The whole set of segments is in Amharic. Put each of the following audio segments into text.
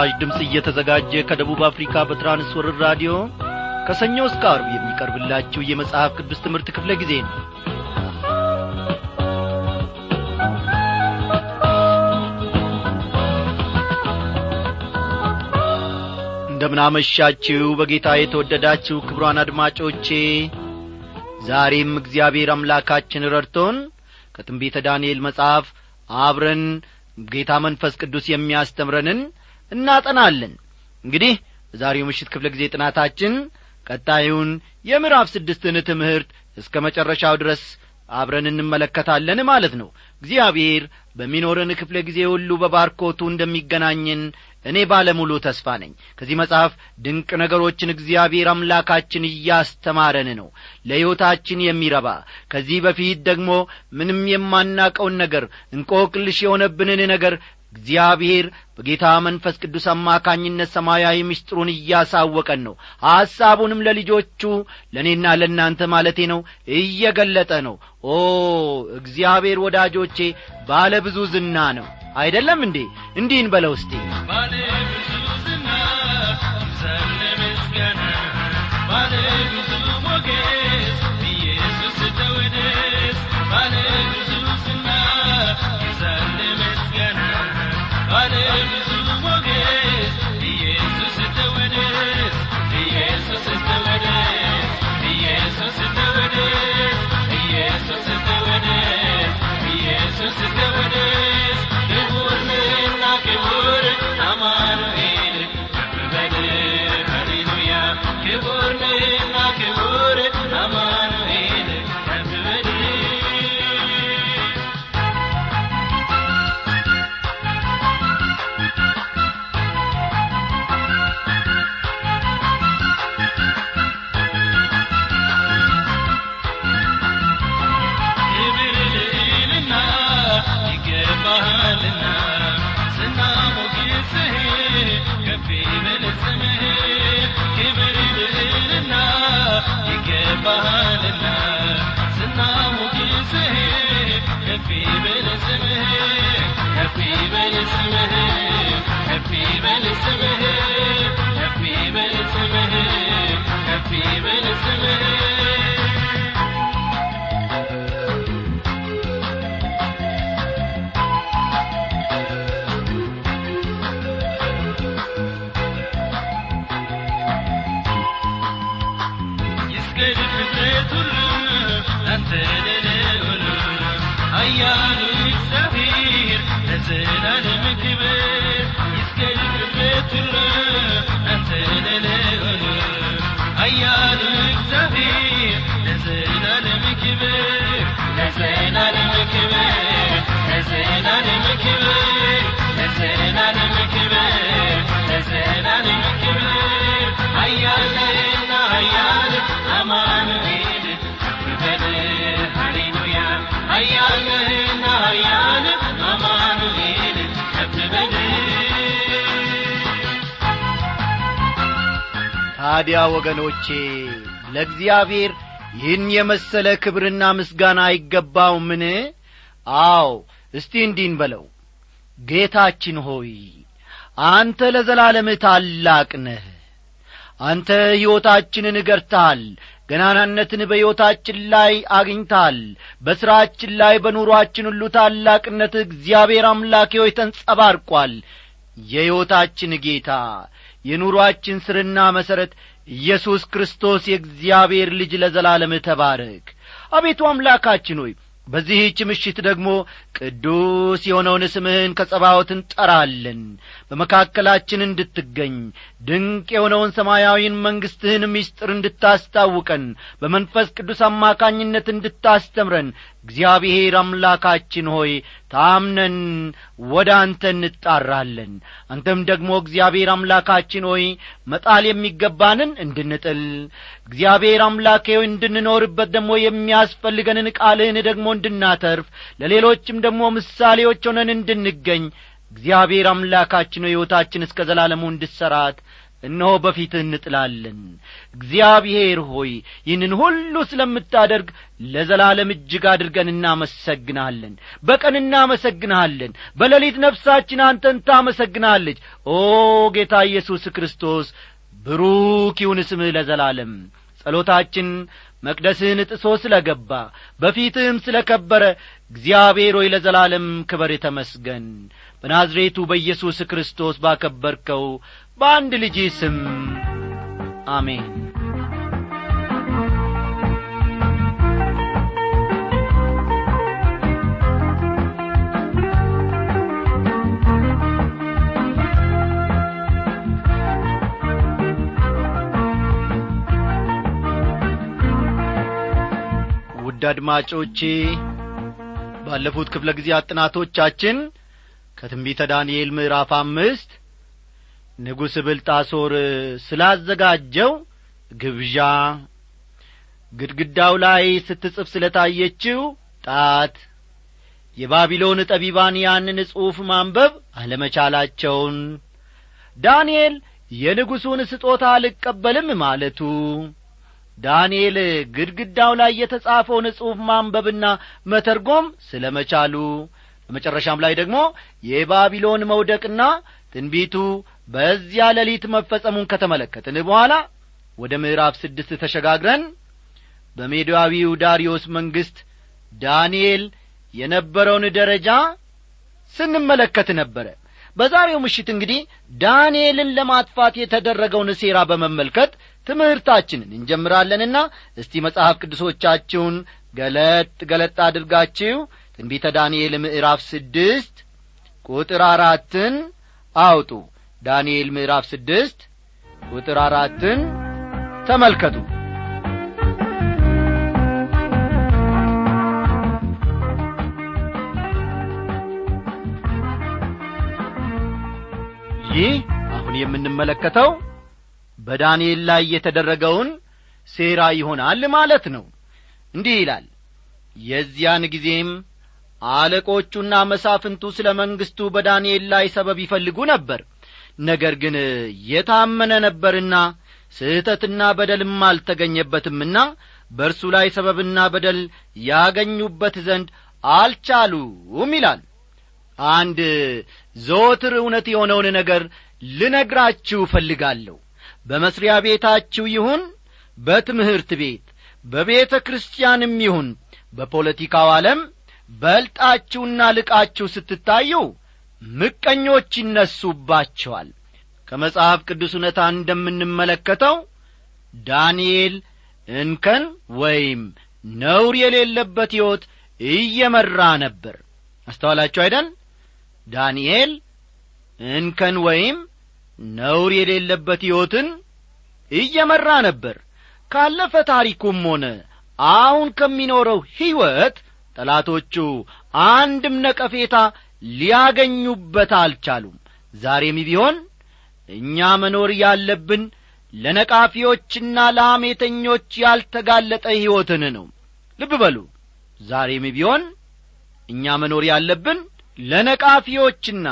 ይህ ምስራች ድምፅ እየተዘጋጀ ከደቡብ አፍሪካ በትራንስወርር ራዲዮ ከሰኞ እስከ አርብ የሚቀርብላችሁ የመጽሐፍ ቅዱስ ትምህርት ክፍለ ጊዜ ነው። እንደምናመሻችሁ በጌታ የተወደዳችሁ ክብሯን አድማጮቼ ዛሬም እግዚአብሔር አምላካችን ረድቶን ከትንቢተ ዳንኤል መጽሐፍ አብረን ጌታ መንፈስ ቅዱስ የሚያስተምረንን እናጠናለን። እንግዲህ በዛሬው ምሽት ክፍለ ጊዜ ጥናታችን ቀጣዩን የምዕራፍ ስድስትን ትምህርት እስከ መጨረሻው ድረስ አብረን እንመለከታለን ማለት ነው። እግዚአብሔር በሚኖረን ክፍለ ጊዜ ሁሉ በባርኮቱ እንደሚገናኝን እኔ ባለሙሉ ተስፋ ነኝ። ከዚህ መጽሐፍ ድንቅ ነገሮችን እግዚአብሔር አምላካችን እያስተማረን ነው ለሕይወታችን የሚረባ። ከዚህ በፊት ደግሞ ምንም የማናቀውን ነገር እንቆቅልሽ የሆነብንን ነገር እግዚአብሔር በጌታ መንፈስ ቅዱስ አማካኝነት ሰማያዊ ምስጢሩን እያሳወቀን ነው። ሐሳቡንም ለልጆቹ ለእኔና ለእናንተ ማለቴ ነው እየገለጠ ነው። ኦ እግዚአብሔር ወዳጆቼ ባለ ብዙ ዝና ነው። አይደለም እንዴ? እንዲህን በለው እስቲ። ባለ ብዙ ዝና ባለ ብዙ ሞገስ ባለ ከፍ ታዲያ ወገኖቼ ለእግዚአብሔር ይህን የመሰለ ክብርና ምስጋና አይገባውምን? አዎ እስቲ እንዲህን በለው። ጌታችን ሆይ አንተ ለዘላለም ታላቅ ነህ። አንተ ሕይወታችንን እገርተሃል ገናናነትን በሕይወታችን ላይ አግኝታል በሥራችን ላይ በኑሮአችን ሁሉ ታላቅነት እግዚአብሔር አምላኬ ሆይ ተንጸባርቋል። የሕይወታችን ጌታ የኑሮአችን ስርና መሠረት ኢየሱስ ክርስቶስ የእግዚአብሔር ልጅ ለዘላለም ተባረክ። አቤቱ አምላካችን ሆይ በዚህች ምሽት ደግሞ ቅዱስ የሆነውን ስምህን ከጸባዖት እንጠራለን። በመካከላችን እንድትገኝ ድንቅ የሆነውን ሰማያዊን መንግሥትህን ምስጢር እንድታስታውቀን በመንፈስ ቅዱስ አማካኝነት እንድታስተምረን እግዚአብሔር አምላካችን ሆይ ታምነን ወደ አንተ እንጣራለን። አንተም ደግሞ እግዚአብሔር አምላካችን ሆይ መጣል የሚገባንን እንድንጥል እግዚአብሔር አምላኬ ሆይ እንድንኖርበት ደግሞ የሚያስፈልገንን ቃልህን ደግሞ እንድናተርፍ ለሌሎችም ደግሞ ምሳሌዎች ሆነን እንድንገኝ እግዚአብሔር አምላካችን ሕይወታችን እስከ ዘላለሙ እንድሠራት እነሆ በፊትህ እንጥላለን። እግዚአብሔር ሆይ ይህንን ሁሉ ስለምታደርግ ለዘላለም እጅግ አድርገን እናመሰግናለን። በቀን እናመሰግንሃለን በሌሊት ነፍሳችን አንተን ታመሰግናለች። ኦ ጌታ ኢየሱስ ክርስቶስ ብሩክ ይሁን ስምህ ለዘላለም። ጸሎታችን መቅደስህን ጥሶ ስለ ገባ በፊትህም ስለ ከበረ እግዚአብሔር ሆይ ለዘላለም ክበር ተመስገን። በናዝሬቱ በኢየሱስ ክርስቶስ ባከበርከው በአንድ ልጅ ስም አሜን። ውድ አድማጮቼ ባለፉት ክፍለ ጊዜያት ጥናቶቻችን ከትንቢተ ዳንኤል ምዕራፍ አምስት ንጉሥ ብልጣሶር ስላዘጋጀው ግብዣ ግድግዳው ላይ ስትጽፍ ስለ ታየችው ጣት የባቢሎን ጠቢባን ያንን ጽሑፍ ማንበብ አለመቻላቸውን ዳንኤል የንጉሡን ስጦታ አልቀበልም ማለቱ ዳንኤል ግድግዳው ላይ የተጻፈውን ጽሑፍ ማንበብና መተርጎም ስለ መቻሉ በመጨረሻም ላይ ደግሞ የባቢሎን መውደቅና ትንቢቱ በዚያ ሌሊት መፈጸሙን ከተመለከትን በኋላ ወደ ምዕራፍ ስድስት ተሸጋግረን በሜዳዊው ዳርዮስ መንግሥት ዳንኤል የነበረውን ደረጃ ስንመለከት ነበረ። በዛሬው ምሽት እንግዲህ ዳንኤልን ለማጥፋት የተደረገውን ሴራ በመመልከት ትምህርታችንን እንጀምራለንና እስቲ መጽሐፍ ቅዱሶቻችሁን ገለጥ ገለጥ አድርጋችሁ ትንቢተ ዳንኤል ምዕራፍ ስድስት ቁጥር አራትን አውጡ ዳንኤል ምዕራፍ ስድስት ቁጥር አራትን ተመልከቱ። ይህ አሁን የምንመለከተው በዳንኤል ላይ የተደረገውን ሴራ ይሆናል ማለት ነው። እንዲህ ይላል የዚያን ጊዜም አለቆቹና መሳፍንቱ ስለ መንግሥቱ በዳንኤል ላይ ሰበብ ይፈልጉ ነበር ነገር ግን የታመነ ነበርና ስህተትና በደልም አልተገኘበትምና በእርሱ ላይ ሰበብና በደል ያገኙበት ዘንድ አልቻሉም ይላል። አንድ ዘወትር እውነት የሆነውን ነገር ልነግራችሁ እፈልጋለሁ። በመስሪያ ቤታችሁ ይሁን በትምህርት ቤት በቤተ ክርስቲያንም ይሁን በፖለቲካው ዓለም በልጣችሁና ልቃችሁ ስትታዩ ምቀኞች ይነሱባቸዋል። ከመጽሐፍ ቅዱስ እውነታ እንደምንመለከተው ዳንኤል እንከን ወይም ነውር የሌለበት ሕይወት እየመራ ነበር። አስተዋላችሁ አይደል? ዳንኤል እንከን ወይም ነውር የሌለበት ሕይወትን እየመራ ነበር። ካለፈ ታሪኩም ሆነ አሁን ከሚኖረው ሕይወት ጠላቶቹ አንድም ነቀፌታ ሊያገኙበት አልቻሉም። ዛሬም ቢሆን እኛ መኖር ያለብን ለነቃፊዎችና ለሐሜተኞች ያልተጋለጠ ሕይወትን ነው። ልብ በሉ። ዛሬም ቢሆን እኛ መኖር ያለብን ለነቃፊዎችና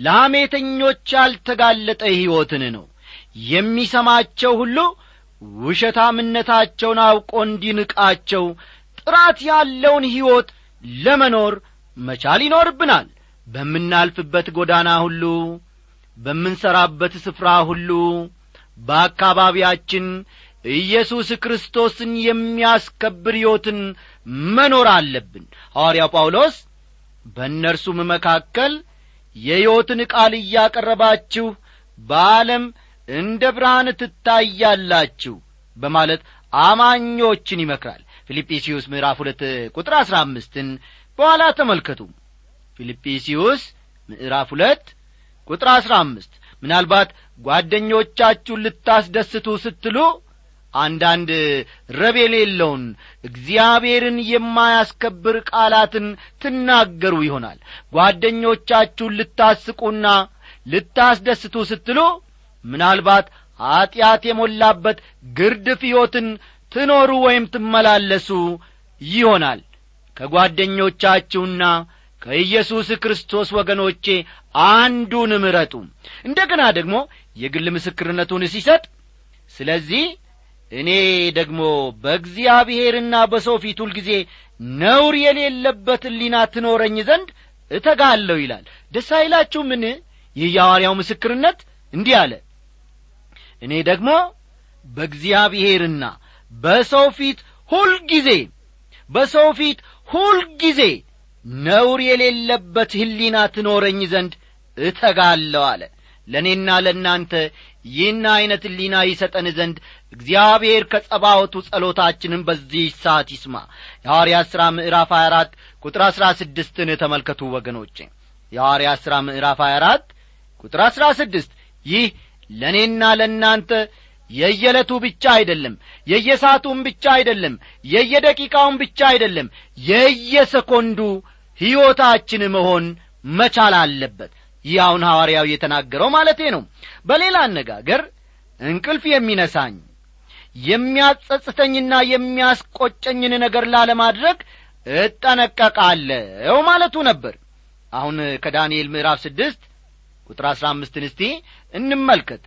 ለሐሜተኞች ያልተጋለጠ ሕይወትን ነው። የሚሰማቸው ሁሉ ውሸታምነታቸውን አውቆ እንዲንቃቸው ጥራት ያለውን ሕይወት ለመኖር መቻል ይኖርብናል በምናልፍበት ጎዳና ሁሉ በምንሠራበት ስፍራ ሁሉ በአካባቢያችን ኢየሱስ ክርስቶስን የሚያስከብር ሕይወትን መኖር አለብን። ሐዋርያው ጳውሎስ በእነርሱም መካከል የሕይወትን ቃል እያቀረባችሁ በዓለም እንደ ብርሃን ትታያላችሁ በማለት አማኞችን ይመክራል። ፊልጵስዩስ ምዕራፍ ሁለት ቁጥር አሥራ አምስትን በኋላ ተመልከቱ ፊልጵስዩስ ምዕራፍ ሁለት ቁጥር አሥራ አምስት ምናልባት ጓደኞቻችሁን ልታስደስቱ ስትሉ አንዳንድ ረብ የሌለውን እግዚአብሔርን የማያስከብር ቃላትን ትናገሩ ይሆናል። ጓደኞቻችሁን ልታስቁና ልታስደስቱ ስትሉ ምናልባት ኀጢአት የሞላበት ግርድፍ ሕይወትን ትኖሩ ወይም ትመላለሱ ይሆናል። ከጓደኞቻችሁና ከኢየሱስ ክርስቶስ ወገኖቼ አንዱን ምረጡ። እንደገና ደግሞ የግል ምስክርነቱን ሲሰጥ ስለዚህ እኔ ደግሞ በእግዚአብሔርና በሰው ፊት ሁልጊዜ ነውር የሌለበት ሊና ትኖረኝ ዘንድ እተጋለሁ ይላል። ደስ አይላችሁ ምን ይህ የሐዋርያው ምስክርነት እንዲህ አለ። እኔ ደግሞ በእግዚአብሔርና በሰው ፊት ሁልጊዜ በሰው ፊት ሁልጊዜ ነውር የሌለበት ሕሊና ትኖረኝ ዘንድ እተጋለሁ አለ። ለእኔና ለእናንተ ይህን ዐይነት ሕሊና ይሰጠን ዘንድ እግዚአብሔር ከጸባወቱ ጸሎታችንን በዚህ ሰዓት ይስማ። የሐዋርያት ሥራ ምዕራፍ 24 ቁጥር አሥራ ስድስትን ተመልከቱ ወገኖቼ። የሐዋርያት ሥራ ምዕራፍ 24 ቁጥር አሥራ ስድስት ይህ ለእኔና ለእናንተ የየዕለቱ ብቻ አይደለም የየሰዓቱም ብቻ አይደለም የየደቂቃውን ብቻ አይደለም የየሰኮንዱ ሕይወታችን መሆን መቻል አለበት። ይህ አሁን ሐዋርያው የተናገረው ማለቴ ነው። በሌላ አነጋገር እንቅልፍ የሚነሳኝ የሚያጸጽተኝና የሚያስቆጨኝን ነገር ላለማድረግ እጠነቀቃለሁ ማለቱ ነበር። አሁን ከዳንኤል ምዕራፍ ስድስት ቁጥር አሥራ አምስትን እስቲ እንመልከት።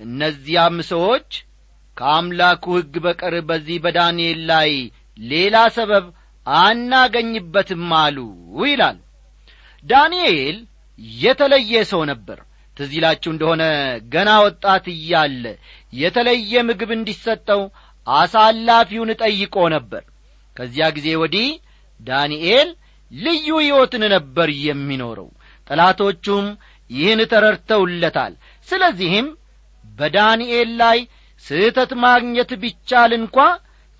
እነዚያም ሰዎች ከአምላኩ ሕግ በቀር በዚህ በዳንኤል ላይ ሌላ ሰበብ አናገኝበትም አሉ ይላል። ዳንኤል የተለየ ሰው ነበር። ትዝ እንደሆነ ገና ወጣት እያለ የተለየ ምግብ እንዲሰጠው አሳላፊውን ጠይቆ ነበር። ከዚያ ጊዜ ወዲህ ዳንኤል ልዩ ሕይወትን ነበር የሚኖረው። ጠላቶቹም ይህን ተረድተውለታል። ስለዚህም በዳንኤል ላይ ስህተት ማግኘት ቢቻል እንኳ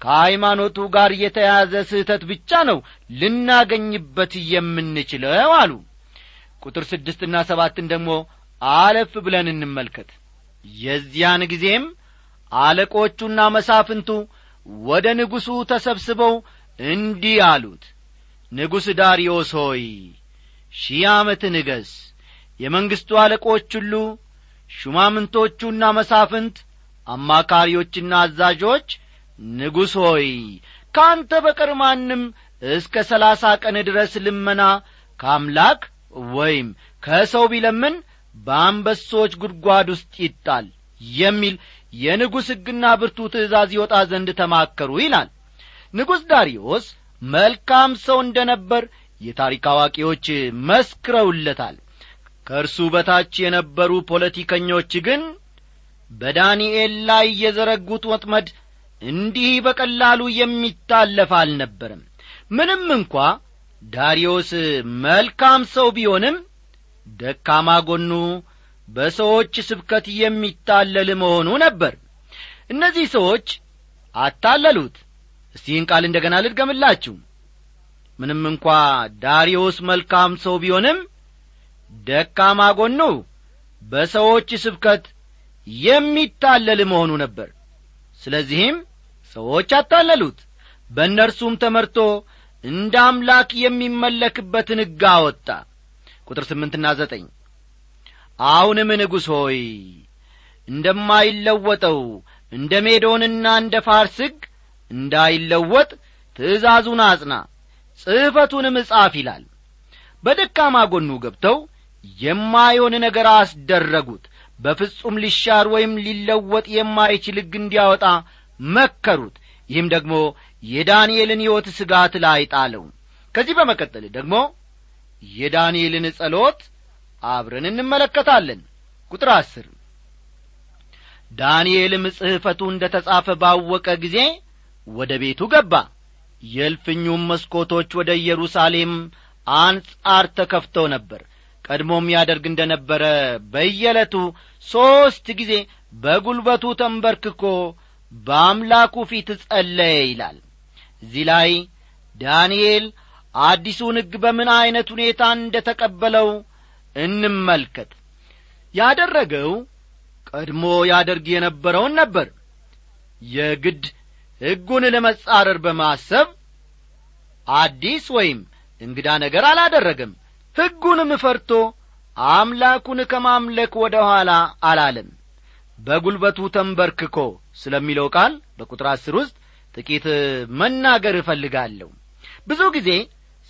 ከሃይማኖቱ ጋር የተያዘ ስህተት ብቻ ነው ልናገኝበት የምንችለው አሉ። ቁጥር ስድስትና ሰባትን ደግሞ አለፍ ብለን እንመልከት። የዚያን ጊዜም አለቆቹና መሳፍንቱ ወደ ንጉሡ ተሰብስበው እንዲህ አሉት። ንጉሥ ዳርዮስ ሆይ ሺህ ዓመት ንገስ የመንግሥቱ አለቆች ሁሉ ሹማምንቶቹና መሳፍንት አማካሪዎችና አዛዦች ንጉሥ ሆይ ከአንተ በቀር ማንም እስከ ሰላሳ ቀን ድረስ ልመና ከአምላክ ወይም ከሰው ቢለምን በአንበሶች ጉድጓድ ውስጥ ይጣል የሚል የንጉሥ ሕግና ብርቱ ትእዛዝ ይወጣ ዘንድ ተማከሩ ይላል። ንጉሥ ዳርዮስ መልካም ሰው እንደ ነበር የታሪክ አዋቂዎች መስክረውለታል። ከእርሱ በታች የነበሩ ፖለቲከኞች ግን በዳንኤል ላይ የዘረጉት ወጥመድ እንዲህ በቀላሉ የሚታለፍ አልነበርም ምንም እንኳ ዳርዮስ መልካም ሰው ቢሆንም ደካማ ጎኑ በሰዎች ስብከት የሚታለል መሆኑ ነበር። እነዚህ ሰዎች አታለሉት። እስቲህን ቃል እንደ ገና ልድገምላችሁ። ምንም እንኳ ዳርዮስ መልካም ሰው ቢሆንም ደካማ ጎኑ በሰዎች ስብከት የሚታለል መሆኑ ነበር ስለዚህም ሰዎች አታለሉት። በእነርሱም ተመርቶ እንደ አምላክ የሚመለክበትን ሕግ አወጣ። ቁጥር ስምንትና ዘጠኝ አሁንም ንጉሥ ሆይ እንደማይለወጠው እንደ ሜዶንና እንደ ፋርስ ሕግ እንዳይለወጥ ትእዛዙን አጽና ጽሕፈቱንም እጻፍ ይላል። በደካማ ጎኑ ገብተው የማይሆን ነገር አስደረጉት በፍጹም ሊሻር ወይም ሊለወጥ የማይችል ሕግ እንዲያወጣ መከሩት። ይህም ደግሞ የዳንኤልን ሕይወት ስጋት ላይ ጣለው። ከዚህ በመቀጠል ደግሞ የዳንኤልን ጸሎት አብረን እንመለከታለን። ቁጥር አስር ዳንኤልም ጽሕፈቱ እንደ ተጻፈ ባወቀ ጊዜ ወደ ቤቱ ገባ። የእልፍኙም መስኮቶች ወደ ኢየሩሳሌም አንጻር ተከፍተው ነበር ቀድሞም ያደርግ እንደ ነበረ በየዕለቱ ሦስት ጊዜ በጒልበቱ ተንበርክኮ በአምላኩ ፊት ጸለየ ይላል። እዚህ ላይ ዳንኤል አዲሱን ሕግ በምን ዐይነት ሁኔታ እንደ ተቀበለው እንመልከት። ያደረገው ቀድሞ ያደርግ የነበረውን ነበር። የግድ ሕጉን ለመጻረር በማሰብ አዲስ ወይም እንግዳ ነገር አላደረገም ሕጉንም ፈርቶ አምላኩን ከማምለክ ወደ ኋላ አላለም። በጒልበቱ ተንበርክኮ ስለሚለው ቃል በቁጥር አስር ውስጥ ጥቂት መናገር እፈልጋለሁ። ብዙ ጊዜ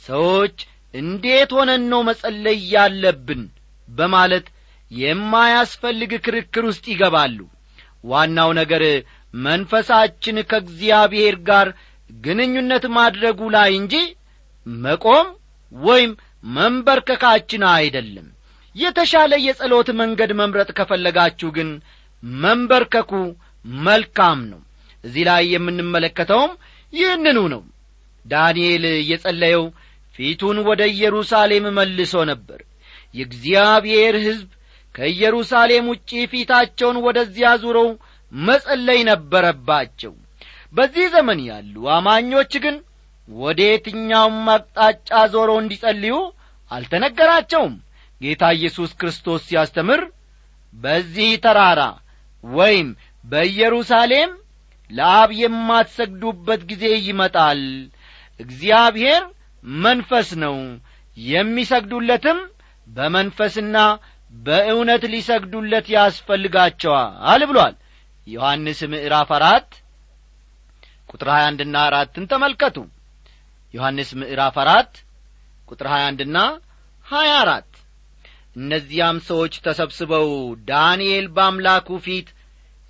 ሰዎች እንዴት ሆነን ነው መጸለይ ያለብን በማለት የማያስፈልግ ክርክር ውስጥ ይገባሉ። ዋናው ነገር መንፈሳችን ከእግዚአብሔር ጋር ግንኙነት ማድረጉ ላይ እንጂ መቆም ወይም መንበርከካችን አይደለም። የተሻለ የጸሎት መንገድ መምረጥ ከፈለጋችሁ ግን መንበርከኩ መልካም ነው። እዚህ ላይ የምንመለከተውም ይህንኑ ነው። ዳንኤል የጸለየው ፊቱን ወደ ኢየሩሳሌም መልሶ ነበር። የእግዚአብሔር ሕዝብ ከኢየሩሳሌም ውጪ ፊታቸውን ወደዚያ ዙረው መጸለይ ነበረባቸው። በዚህ ዘመን ያሉ አማኞች ግን ወደ የትኛውም አቅጣጫ ዞረው እንዲጸልዩ አልተነገራቸውም። ጌታ ኢየሱስ ክርስቶስ ሲያስተምር በዚህ ተራራ ወይም በኢየሩሳሌም ለአብ የማትሰግዱበት ጊዜ ይመጣል። እግዚአብሔር መንፈስ ነው። የሚሰግዱለትም በመንፈስና በእውነት ሊሰግዱለት ያስፈልጋቸዋል ብሏል። ዮሐንስ ምዕራፍ አራት ቁጥር ሀያ አንድና አራትን ተመልከቱ ዮሐንስ ምዕራፍ አራት ቁጥር ሀያ አንድና ሀያ አራት። እነዚያም ሰዎች ተሰብስበው ዳንኤል በአምላኩ ፊት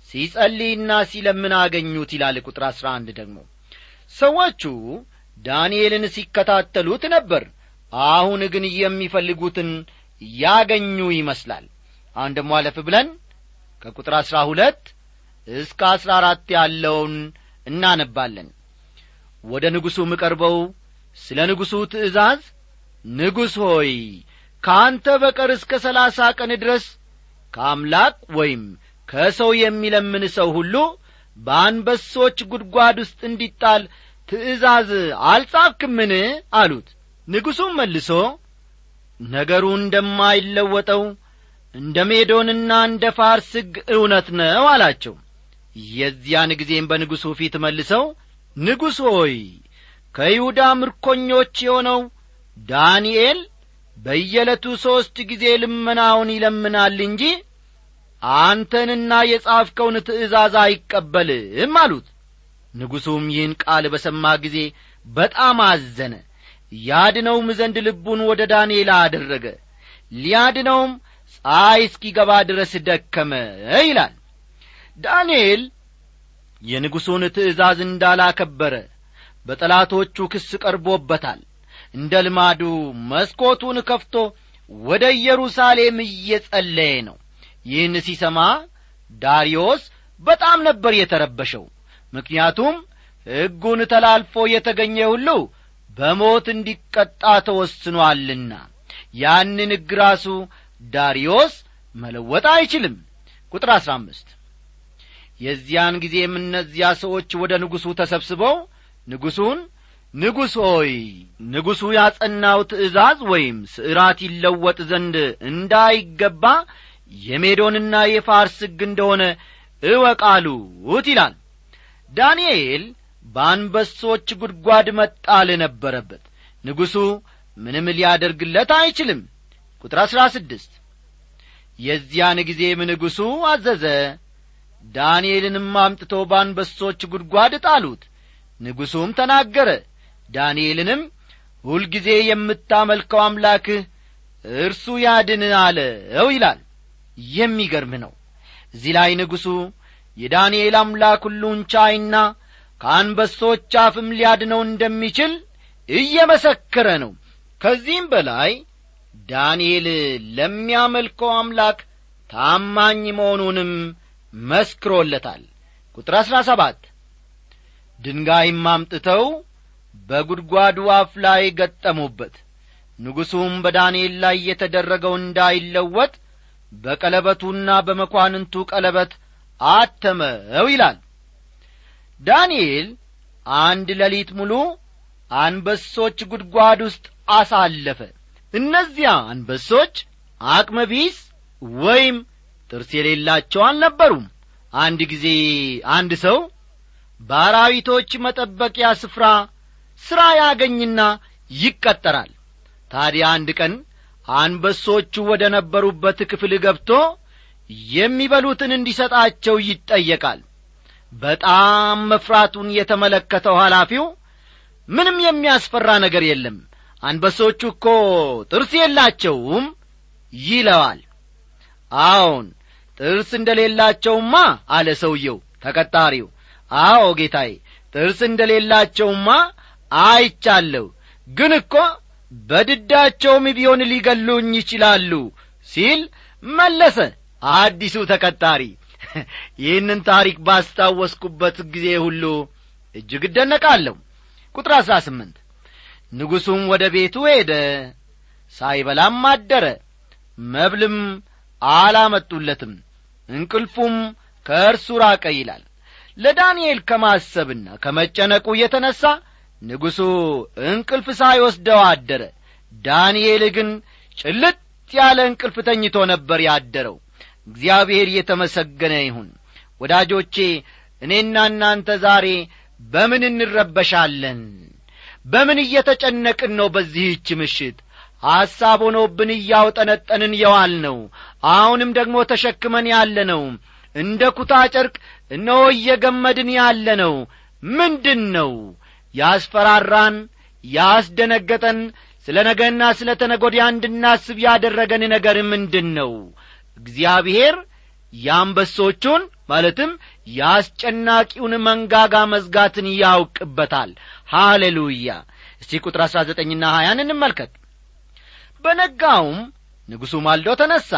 ሲጸልይና ሲለምን አገኙት ይላል ቁጥር አሥራ አንድ ደግሞ። ሰዎቹ ዳንኤልን ሲከታተሉት ነበር። አሁን ግን የሚፈልጉትን ያገኙ ይመስላል። አሁን ደሞ አለፍ ብለን ከቁጥር አሥራ ሁለት እስከ አሥራ አራት ያለውን እናነባለን ወደ ንጉሡም ቀርበው ስለ ንጉሡ ትእዛዝ? ንጉሥ ሆይ ከአንተ በቀር እስከ ሰላሳ ቀን ድረስ ከአምላክ ወይም ከሰው የሚለምን ሰው ሁሉ በአንበሶች ጉድጓድ ውስጥ እንዲጣል ትእዛዝ አልጻፍክምን? አሉት። ንጉሡም መልሶ ነገሩ እንደማይለወጠው እንደ ሜዶንና እንደ ፋርስ ሕግ እውነት ነው አላቸው። የዚያን ጊዜም በንጉሡ ፊት መልሰው ንጉሥ ሆይ ከይሁዳ ምርኮኞች የሆነው ዳንኤል በየዕለቱ ሦስት ጊዜ ልመናውን ይለምናል እንጂ አንተንና የጻፍከውን ትእዛዝ አይቀበልም አሉት። ንጉሡም ይህን ቃል በሰማ ጊዜ በጣም አዘነ። ያድነውም ዘንድ ልቡን ወደ ዳንኤል አደረገ። ሊያድነውም ፀሐይ እስኪገባ ድረስ ደከመ ይላል። ዳንኤል የንጉሡን ትእዛዝ እንዳላከበረ በጠላቶቹ ክስ ቀርቦበታል። እንደ ልማዱ መስኮቱን ከፍቶ ወደ ኢየሩሳሌም እየጸለየ ነው። ይህን ሲሰማ ዳርዮስ በጣም ነበር የተረበሸው። ምክንያቱም ሕጉን ተላልፎ የተገኘ ሁሉ በሞት እንዲቀጣ ተወስኗልና። ያንን ሕግ ራሱ ዳርዮስ መለወጥ አይችልም። ቁጥር አሥራ አምስት የዚያን ጊዜም እነዚያ ሰዎች ወደ ንጉሡ ተሰብስበው ንጉሡን ንጉሥ ሆይ ንጉሡ ያጸናው ትእዛዝ ወይም ስዕራት ይለወጥ ዘንድ እንዳይገባ የሜዶንና የፋርስ ሕግ እንደሆነ እወቃሉት ይላል። ዳንኤል በአንበሶች ጉድጓድ መጣል ነበረበት። ንጉሡ ምንም ሊያደርግለት አይችልም። ቁጥር አሥራ ስድስት የዚያን ጊዜም ንጉሡ አዘዘ ዳንኤልንም አምጥቶ በአንበሶች ጉድጓድ ጣሉት። ንጉሡም ተናገረ ዳንኤልንም ሁልጊዜ የምታመልከው አምላክህ እርሱ ያድን አለው ይላል። የሚገርም ነው። እዚህ ላይ ንጉሡ የዳንኤል አምላክ ሁሉን ቻይና ከአንበሶች አፍም ሊያድነው እንደሚችል እየመሰከረ ነው። ከዚህም በላይ ዳንኤል ለሚያመልከው አምላክ ታማኝ መሆኑንም መስክሮለታል። ቁጥር አሥራ ሰባት ድንጋይም አምጥተው በጒድጓዱ አፍ ላይ ገጠሙበት። ንጉሡም በዳንኤል ላይ የተደረገው እንዳይለወጥ በቀለበቱና በመኳንንቱ ቀለበት አተመው ይላል። ዳንኤል አንድ ሌሊት ሙሉ አንበሶች ጉድጓድ ውስጥ አሳለፈ። እነዚያ አንበሶች አቅመቢስ ወይም ጥርስ የሌላቸው አልነበሩም። አንድ ጊዜ አንድ ሰው በአራዊቶች መጠበቂያ ስፍራ ሥራ ያገኝና ይቀጠራል። ታዲያ አንድ ቀን አንበሶቹ ወደ ነበሩበት ክፍል ገብቶ የሚበሉትን እንዲሰጣቸው ይጠየቃል። በጣም መፍራቱን የተመለከተው ኃላፊው ምንም የሚያስፈራ ነገር የለም አንበሶቹ እኮ ጥርስ የላቸውም ይለዋል። አዎን ጥርስ እንደሌላቸውማ አለ ሰውየው ተቀጣሪው። አዎ ጌታዬ ጥርስ እንደሌላቸውማ አይቻለሁ። ግን እኮ በድዳቸውም ቢሆን ሊገሉኝ ይችላሉ ሲል መለሰ አዲሱ ተቀጣሪ። ይህንን ታሪክ ባስታወስኩበት ጊዜ ሁሉ እጅግ እደነቃለሁ። ቁጥር አሥራ ስምንት ንጉሡም ወደ ቤቱ ሄደ። ሳይበላም አደረ። መብልም አላመጡለትም እንቅልፉም ከእርሱ ራቀ ይላል። ለዳንኤል ከማሰብና ከመጨነቁ የተነሣ ንጉሡ እንቅልፍ ሳይወስደው አደረ። ዳንኤል ግን ጭልጥ ያለ እንቅልፍ ተኝቶ ነበር ያደረው። እግዚአብሔር የተመሰገነ ይሁን። ወዳጆቼ እኔና እናንተ ዛሬ በምን እንረበሻለን? በምን እየተጨነቅን ነው በዚህች ምሽት? ሐሳብ ሆኖብን እያውጠነጠንን የዋል ነው አሁንም ደግሞ ተሸክመን ያለ ነው እንደ ኩታ ጨርቅ እነሆ እየገመድን ያለ ነው ምንድን ነው ያስፈራራን ያስደነገጠን ስለ ነገና ስለ ተነጐዲያ እንድናስብ ያደረገን ነገር ምንድን ነው እግዚአብሔር የአንበሶቹን ማለትም የአስጨናቂውን መንጋጋ መዝጋትን ያውቅበታል። ሃሌሉያ! እስቲ ቁጥር አሥራ ዘጠኝና ሀያን እንመልከት። በነጋውም ንጉሡ ማልዶ ተነሣ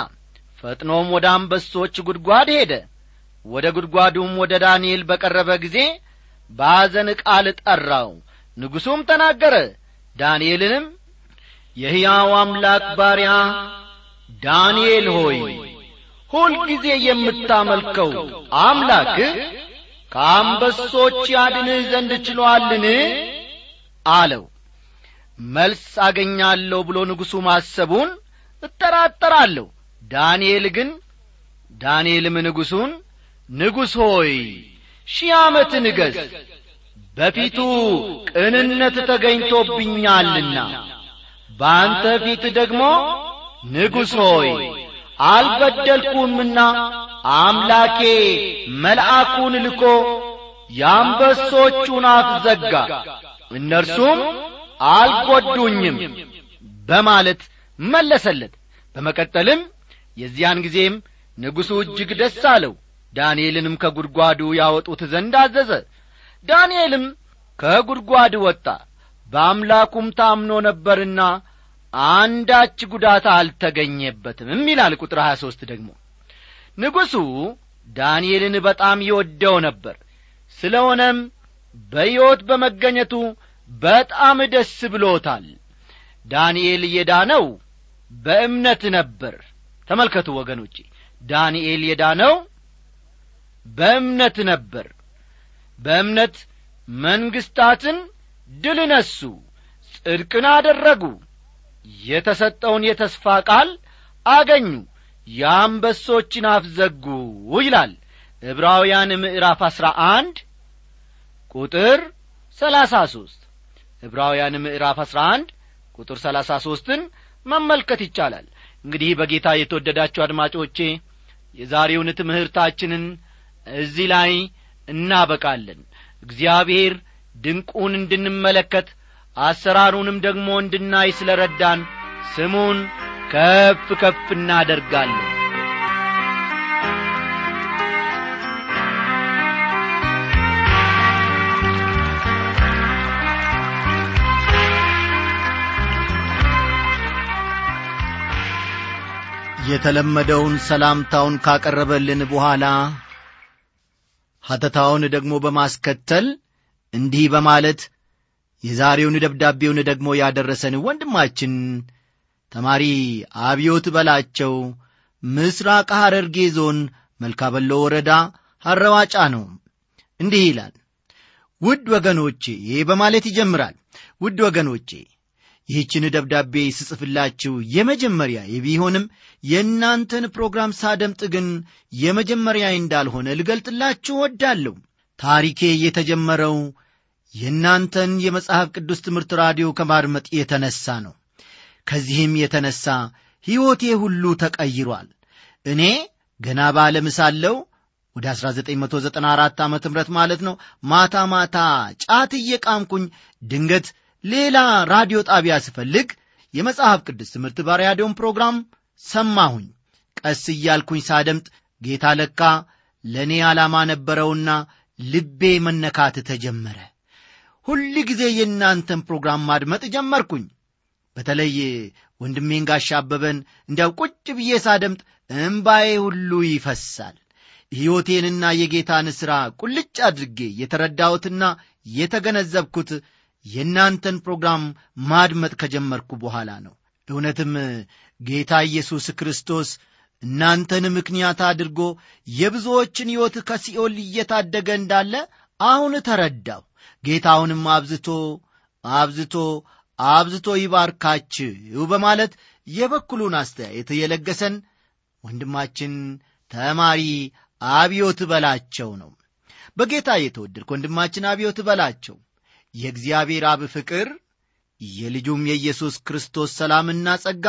ፈጥኖም ወደ አንበሶች ጉድጓድ ሄደ። ወደ ጉድጓዱም ወደ ዳንኤል በቀረበ ጊዜ ባዘን ቃል ጠራው። ንጉሡም ተናገረ። ዳንኤልንም የሕያው አምላክ ባሪያ ዳንኤል ሆይ ሁልጊዜ የምታመልከው አምላክህ ከአንበሶች ያድንህ ዘንድ ችሎአልን? አለው። መልስ አገኛለሁ ብሎ ንጉሡ ማሰቡን እጠራጠራለሁ ዳንኤል ግን ዳንኤልም ንጉሡን ንጉሥ ሆይ ሺህ ዓመት ንገሥ በፊቱ ቅንነት ተገኝቶብኛልና በአንተ ፊት ደግሞ ንጉሥ ሆይ አልበደልኩምና አምላኬ መልአኩን ልኮ የአንበሶቹን አፍ ዘጋ እነርሱም አልጐዱኝም በማለት መለሰለት። በመቀጠልም የዚያን ጊዜም ንጉሡ እጅግ ደስ አለው። ዳንኤልንም ከጒድጓዱ ያወጡት ዘንድ አዘዘ። ዳንኤልም ከጒድጓድ ወጣ። በአምላኩም ታምኖ ነበርና አንዳች ጉዳት አልተገኘበትም ይላል ቁጥር ሀያ ሦስት ደግሞ። ንጉሡ ዳንኤልን በጣም ይወደው ነበር። ስለ ሆነም በሕይወት በመገኘቱ በጣም ደስ ብሎታል። ዳንኤል የዳነው በእምነት ነበር ተመልከቱ ወገኖቼ ዳንኤል የዳነው በእምነት ነበር። በእምነት መንግሥታትን ድል ነሱ ጽድቅን አደረጉ የተሰጠውን የተስፋ ቃል አገኙ የአንበሶችን አፍ ዘጉ ይላል። ዕብራውያን ምዕራፍ አሥራ አንድ ቁጥር ሰላሳ ሦስት ዕብራውያን ምዕራፍ አሥራ አንድ ቁጥር ሰላሳ ሦስትን መመልከት ይቻላል እንግዲህ በጌታ የተወደዳችሁ አድማጮቼ የዛሬውን ትምህርታችንን እዚህ ላይ እናበቃለን። እግዚአብሔር ድንቁን እንድንመለከት አሰራሩንም ደግሞ እንድናይ ስለ ረዳን ስሙን ከፍ ከፍ እናደርጋለን የተለመደውን ሰላምታውን ካቀረበልን በኋላ ሐተታውን ደግሞ በማስከተል እንዲህ በማለት የዛሬውን ደብዳቤውን ደግሞ ያደረሰን ወንድማችን ተማሪ አብዮት በላቸው ምስራቅ ሐረርጌ ዞን መልካበሎ ወረዳ ሐረዋጫ ነው። እንዲህ ይላል። ውድ ወገኖቼ በማለት ይጀምራል። ውድ ወገኖቼ ይህችን ደብዳቤ ስጽፍላችሁ የመጀመሪያ ቢሆንም የእናንተን ፕሮግራም ሳደምጥ ግን የመጀመሪያ እንዳልሆነ ልገልጥላችሁ ወዳለሁ ታሪኬ የተጀመረው የእናንተን የመጽሐፍ ቅዱስ ትምህርት ራዲዮ ከማድመጥ የተነሣ ነው። ከዚህም የተነሣ ሕይወቴ ሁሉ ተቀይሯል። እኔ ገና ባለም ሳለሁ ወደ 1994 ዓ ም ማለት ነው። ማታ ማታ ጫት እየቃምኩኝ ድንገት ሌላ ራዲዮ ጣቢያ ስፈልግ የመጽሐፍ ቅዱስ ትምህርት በራዲዮን ፕሮግራም ሰማሁኝ። ቀስ እያልኩኝ ሳደምጥ ጌታ ለካ ለእኔ ዓላማ ነበረውና ልቤ መነካት ተጀመረ። ሁል ጊዜ የእናንተን ፕሮግራም ማድመጥ ጀመርኩኝ። በተለይ ወንድሜን ጋሻ አበበን እንዲያው ቁጭ ብዬ ሳደምጥ እምባዬ ሁሉ ይፈሳል። ሕይወቴንና የጌታን ሥራ ቁልጭ አድርጌ የተረዳሁትና የተገነዘብኩት የእናንተን ፕሮግራም ማድመጥ ከጀመርኩ በኋላ ነው። እውነትም ጌታ ኢየሱስ ክርስቶስ እናንተን ምክንያት አድርጎ የብዙዎችን ሕይወት ከሲኦል እየታደገ እንዳለ አሁን ተረዳው ጌታውንም አብዝቶ አብዝቶ አብዝቶ ይባርካችሁ በማለት የበኩሉን አስተያየት የለገሰን ወንድማችን ተማሪ አብዮት በላቸው ነው። በጌታ የተወደድክ ወንድማችን አብዮት በላቸው የእግዚአብሔር አብ ፍቅር የልጁም የኢየሱስ ክርስቶስ ሰላምና ጸጋ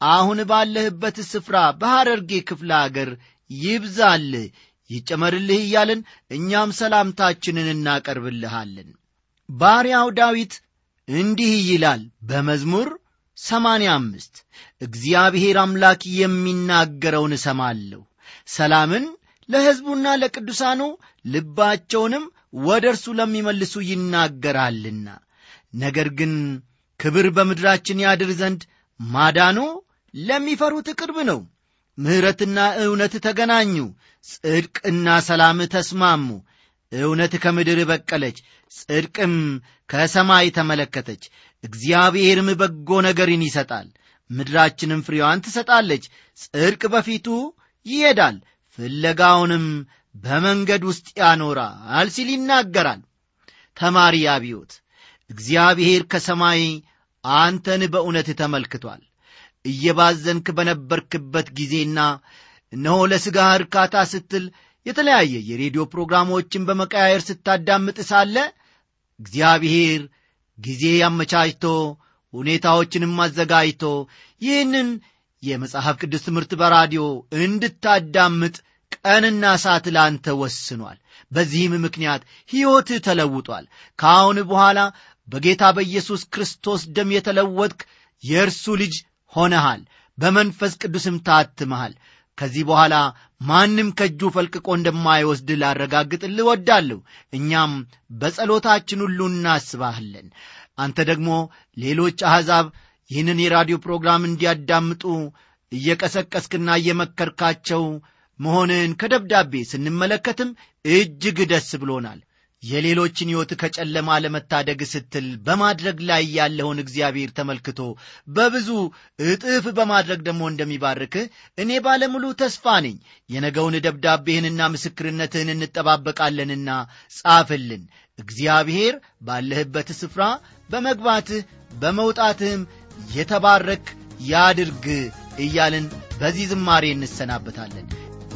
አሁን ባለህበት ስፍራ በሐረርጌ ክፍለ አገር ይብዛልህ ይጨመርልህ እያልን እኛም ሰላምታችንን እናቀርብልሃለን። ባሪያው ዳዊት እንዲህ ይላል በመዝሙር ሰማንያ አምስት እግዚአብሔር አምላክ የሚናገረውን እሰማለሁ። ሰላምን ለሕዝቡና ለቅዱሳኑ ልባቸውንም ወደ እርሱ ለሚመልሱ ይናገራልና። ነገር ግን ክብር በምድራችን ያድር ዘንድ ማዳኑ ለሚፈሩት ቅርብ ነው። ምሕረትና እውነት ተገናኙ ጽድቅና ሰላም ተስማሙ። እውነት ከምድር በቀለች ጽድቅም ከሰማይ ተመለከተች። እግዚአብሔርም በጎ ነገርን ይሰጣል ምድራችንም ፍሬዋን ትሰጣለች። ጽድቅ በፊቱ ይሄዳል ፍለጋውንም በመንገድ ውስጥ ያኖራል ሲል ይናገራል። ተማሪ አብዮት እግዚአብሔር ከሰማይ አንተን በእውነት ተመልክቷል። እየባዘንክ በነበርክበት ጊዜና እነሆ ለሥጋ እርካታ ስትል የተለያየ የሬዲዮ ፕሮግራሞችን በመቀያየር ስታዳምጥ ሳለ እግዚአብሔር ጊዜ አመቻችቶ ሁኔታዎችንም አዘጋጅቶ ይህንን የመጽሐፍ ቅዱስ ትምህርት በራዲዮ እንድታዳምጥ ቀንና ሰዓት ላንተ ወስኗል። በዚህም ምክንያት ሕይወትህ ተለውጧል። ከአሁን በኋላ በጌታ በኢየሱስ ክርስቶስ ደም የተለወጥክ የእርሱ ልጅ ሆነሃል። በመንፈስ ቅዱስም ታትመሃል። ከዚህ በኋላ ማንም ከእጁ ፈልቅቆ እንደማይወስድ ላረጋግጥል እወዳለሁ። እኛም በጸሎታችን ሁሉ እናስባሃለን አንተ ደግሞ ሌሎች አሕዛብ ይህንን የራዲዮ ፕሮግራም እንዲያዳምጡ እየቀሰቀስክና እየመከርካቸው መሆንን ከደብዳቤ ስንመለከትም እጅግ ደስ ብሎናል። የሌሎችን ሕይወት ከጨለማ ለመታደግ ስትል በማድረግ ላይ ያለውን እግዚአብሔር ተመልክቶ በብዙ እጥፍ በማድረግ ደግሞ እንደሚባርክህ እኔ ባለሙሉ ተስፋ ነኝ። የነገውን ደብዳቤህንና ምስክርነትህን እንጠባበቃለንና ጻፍልን። እግዚአብሔር ባለህበት ስፍራ በመግባትህ በመውጣትህም የተባረክ ያድርግ እያልን በዚህ ዝማሬ እንሰናበታለን